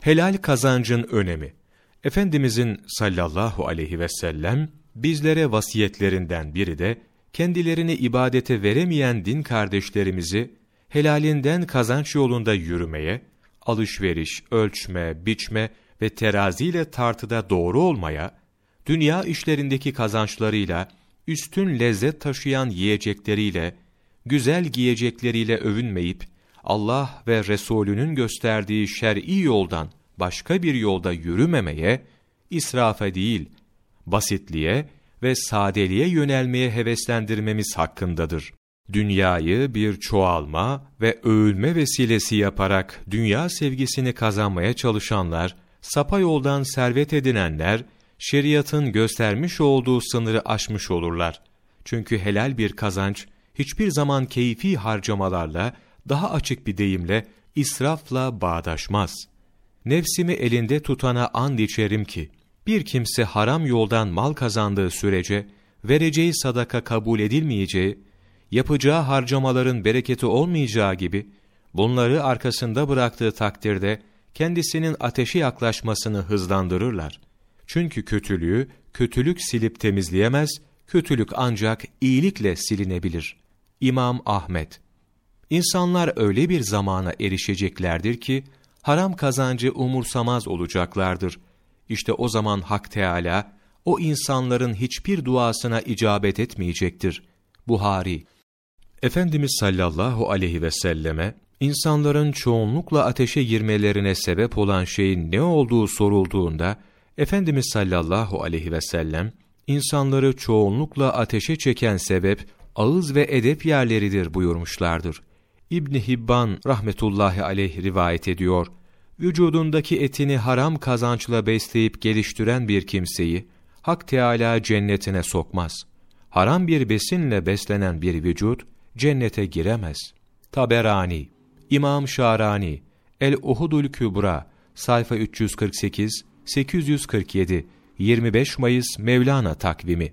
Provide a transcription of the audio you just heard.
Helal kazancın önemi. Efendimizin sallallahu aleyhi ve sellem bizlere vasiyetlerinden biri de kendilerini ibadete veremeyen din kardeşlerimizi helalinden kazanç yolunda yürümeye, alışveriş, ölçme, biçme ve teraziyle tartıda doğru olmaya, dünya işlerindeki kazançlarıyla, üstün lezzet taşıyan yiyecekleriyle, güzel giyecekleriyle övünmeyip, Allah ve Resulünün gösterdiği şer'i yoldan başka bir yolda yürümemeye, israfa değil, basitliğe ve sadeliğe yönelmeye heveslendirmemiz hakkındadır. Dünyayı bir çoğalma ve övülme vesilesi yaparak dünya sevgisini kazanmaya çalışanlar, sapa yoldan servet edinenler, şeriatın göstermiş olduğu sınırı aşmış olurlar. Çünkü helal bir kazanç, hiçbir zaman keyfi harcamalarla, daha açık bir deyimle, israfla bağdaşmaz. Nefsimi elinde tutana and içerim ki, bir kimse haram yoldan mal kazandığı sürece, vereceği sadaka kabul edilmeyeceği, yapacağı harcamaların bereketi olmayacağı gibi, bunları arkasında bıraktığı takdirde, kendisinin ateşe yaklaşmasını hızlandırırlar. Çünkü kötülüğü, kötülük silip temizleyemez, kötülük ancak iyilikle silinebilir. İmam Ahmet İnsanlar öyle bir zamana erişeceklerdir ki, haram kazancı umursamaz olacaklardır. İşte o zaman Hak Teala, o insanların hiçbir duasına icabet etmeyecektir. Buhari Efendimiz sallallahu aleyhi ve selleme, insanların çoğunlukla ateşe girmelerine sebep olan şeyin ne olduğu sorulduğunda, Efendimiz sallallahu aleyhi ve sellem, insanları çoğunlukla ateşe çeken sebep, ağız ve edep yerleridir buyurmuşlardır. İbn Hibban rahmetullahi aleyh rivayet ediyor. Vücudundaki etini haram kazançla besleyip geliştiren bir kimseyi Hak Teala cennetine sokmaz. Haram bir besinle beslenen bir vücut cennete giremez. Taberani, İmam Şarani, El Uhudul Kübra, sayfa 348, 847, 25 Mayıs Mevlana takvimi